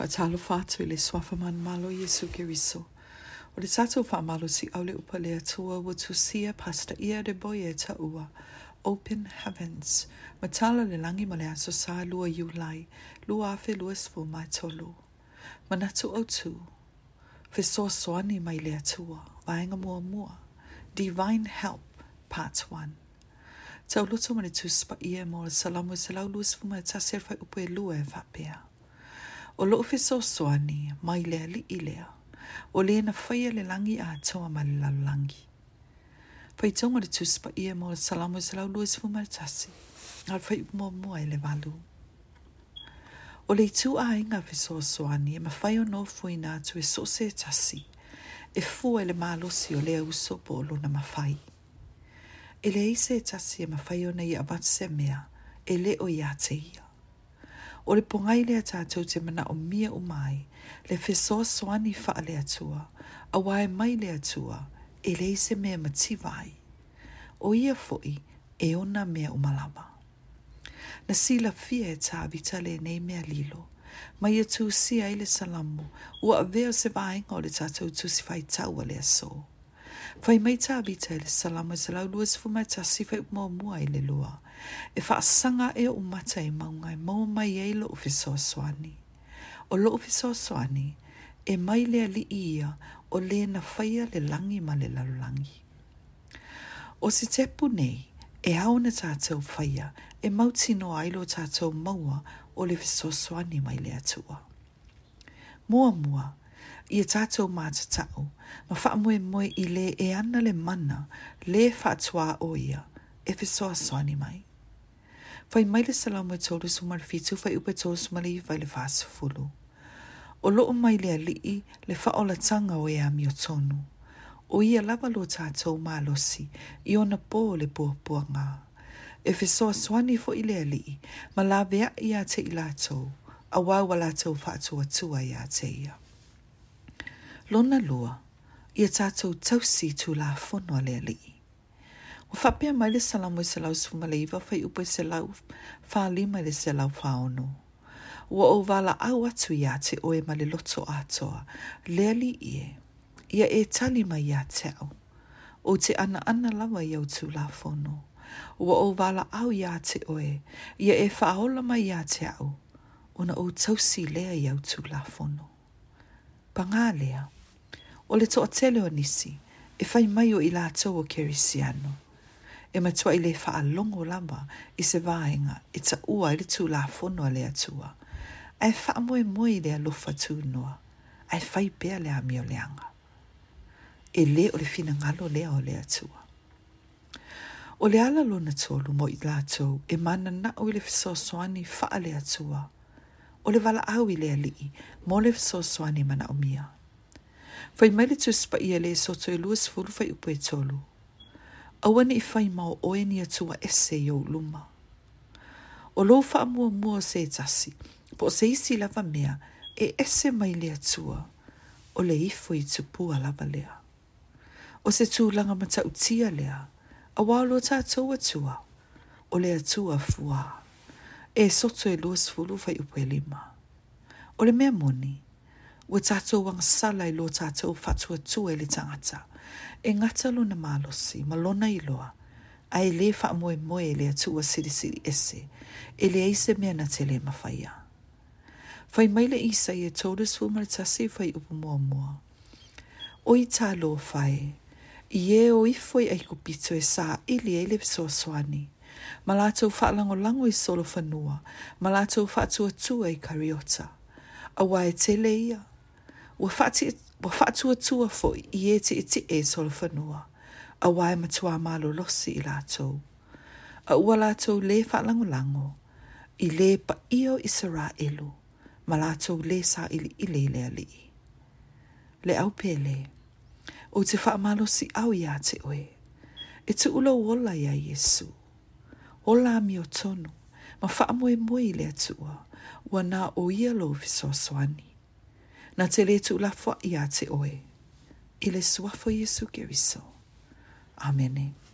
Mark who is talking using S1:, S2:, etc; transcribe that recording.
S1: Ko talo fatu le man malo Yesu Kiriso. O le tatu fa malo si aule upa le atua wa tusia pasta ia de boye ta ua. Open heavens. Matala le langi ma le aso sa lua iulai. Lua afe lua sfu mai tolu. Manatu o tu. Fesor soani mai le atua. Vaenga mua mua. Divine Help, Part 1. Tau luto mani tuspa ia mo salamu salau luas fuma tasir fai upe lua e fapea. O loo fe so soani, mai lea li i lea, o lea na whaia le langi a toa ma le lalangi. Pai tonga le tuspa ia mo salamu e salau lua e sifu maritasi, ngal fai upo mua mua e le valu. O le tu a inga fe so soani, e ma whai o no fui na tu e so se e tasi, e fu e le malosi o lea uso po o luna ma whai. E le eise e tasi e ma whai o nei abatse mea, e le o ia te ia o le pongai lea tātou te mana o mia o mai, le whesoa soani wha lea tua, a wae mai lea tua, e lei se mea mati vai. O ia fo'i, e ona mea o malama. Na sila fia e tā vita le nei mea lilo, ma ia tū si le salamu, ua avea se vaenga o le tātou tū si fai tau a lea soo. Fai mai tā bita le salamu e salau lua sifu mai tā sifa i mua mua i le lua. E wha asanga e o mata i maungai mau mai e lo ufiso aswani. O lo ufiso aswani, e mai lea li ia o le na whaia le langi ma le lalulangi. O si tepu nei, e aona tātou whaia, e mautino ailo tātou maua o le fisoswani mai le atua. Mua mua, i e tātou māta tau, ma wha moe moe i le e ana le mana le whātua o ia, e whesoa soani mai. Whai mai le salau moe tōru sumar fitu whai upe tōru sumar i vai le whāsa fulu. O loo mai le alii le whaola tanga o ea mi o tonu. O ia lava lo tātou mā losi i ona pō le pōpua ngā. E whesoa soani fo i le alii, ma la vea ia te i lātou, a wāwa lātou whātua tua ia te ia lona lua ia tātou tausi tū la whonua lea lii. Wa whapea mai le salamu i salau sfuma le iwa whai upo i salau wha lima le salau wha ono. Wa o wala au atu ia te oe ma le loto atoa lea li ie ia e tali mai ia te au. O te ana ana lawa iau tū la whono. Wa o wala au ia te oe ia e whaola mai ia te au. Ona o tausi lea iau tū la whono. Pangalea. Pangalea o le toa tele o nisi, e fai mai o i la tau o kerisiano. E matua i le faa longo lama i se vāenga i ta ua i le tū la fono a le atua. A e faa moe moe i le alofa tū noa. A e fai pēa le ami o leanga. E le o le fina ngalo le o le atua. O le ala lona tolu mo i la tau e mana na o i le fiso soani faa le atua. O le vala au i le alii mo le fiso soani mana o miaa fai maile tu spa ia le soto e luas furu fai upo e tolu. Awane i fai mao oe ni atua ese i au luma. O lo fa mua mua se tasi, po se isi lava mea e ese mai le atua o le ifo i tupua lava lea. O se tū langa mata utia lea, a walo tātou atua o le atua fua. E soto e luas furu fai upo e lima. O le mea moni, o tātou wang sala i lo tātou fatua tu e le tangata. E ngata lo na malosi, malona i loa. A e le wha moe moe le atua siri siri ese. E le eise mea na tele mawhaia. Fai maile isa i e tōres fu tasi fai upu mua mua. O i tā lo fai, i e o i fwoi ai kupito e sā ili e le soa swani. Ma lātou wha lango lango i solo whanua, ma lātou wha tua tua kariota. A wae tele Wa fatu wa tua fo i e te iti e solo whanua. A wai matua malo losi i lātou. A ua lātou le whalango lango. I le pa io i sara elu. Ma lātou le sa ili i le lea li. Le au pele. O te whaamalo si au i a te oe. E te ulo wola ia Jesu. Ola mi o tonu. Ma whaamoe moe i le atua. Wa na o ia lo viso swani na te le tu la fwa i a te oe. I le suafo Jesu Geriso. Amen. Amen.